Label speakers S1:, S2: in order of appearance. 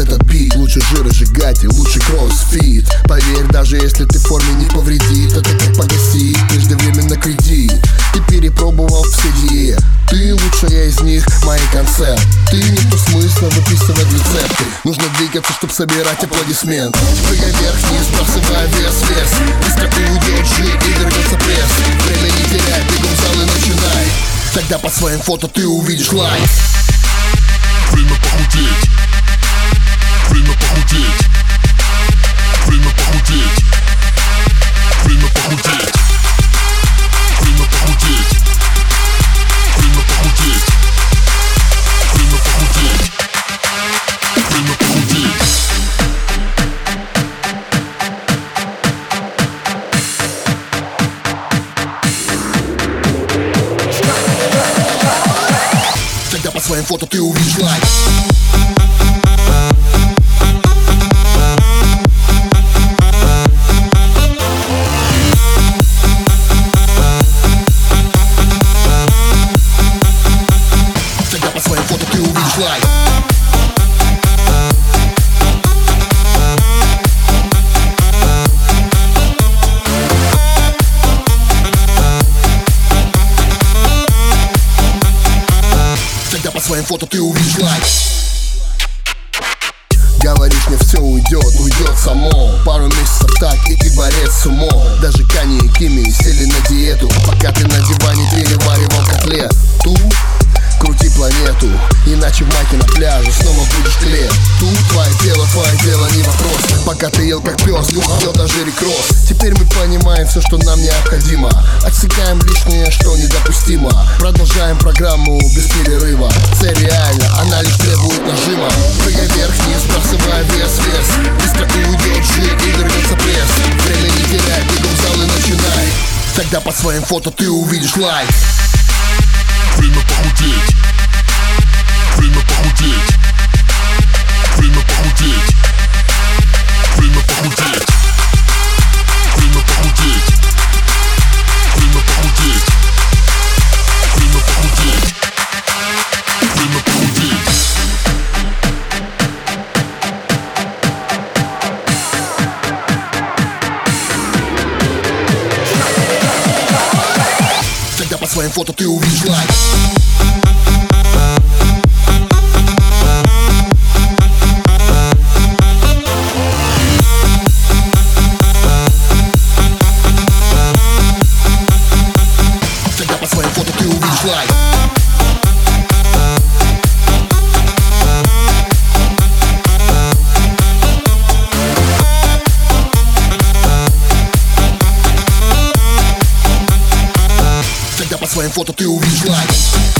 S1: этот бит Лучше жира сжигать и лучше кроссфит. Поверь, даже если ты форме не повредит Это как погасить преждевременно кредит. Ты перепробовал все диеты Ты лучшая из них, мои Ты не то смысла выписывать рецепты. Нужно двигаться, чтобы собирать аплодисменты. Прыгай вверх-вниз, бросывая вес-вес Быстро уйдет жир и вернется пресс Время не теряй, бегом в зал и начинай. Тогда по своим фото ты увидишь лайк.
S2: Время похудеть похудеть Время похудеть Время похудеть Время похудеть Время похудеть Время похудеть Время похудеть
S1: Тогда по своим фото ты увидишь лайк Тогда по своим фото ты увидишь лайк. Говоришь мне все уйдет, уйдет само. Пару месяцев так и ты борец с умом вопрос Пока ты ел как пес, ел даже рекросс. Теперь мы понимаем все, что нам необходимо. Отсекаем лишнее, что недопустимо. Продолжаем программу без перерыва. Цель реальна, она лишь требует нажима. Прыгай вверх-вниз, бросывая вес-вес Быстро уйдет жир и вернется пресс. Время не теряй, бегом в зал и начинай. Тогда по своим фото ты увидишь лайк.
S2: Время похудеть. Время похудеть. Время похудеть
S1: Twoim foto ty uwidź like Тогда по своим фото ты увидишь лайк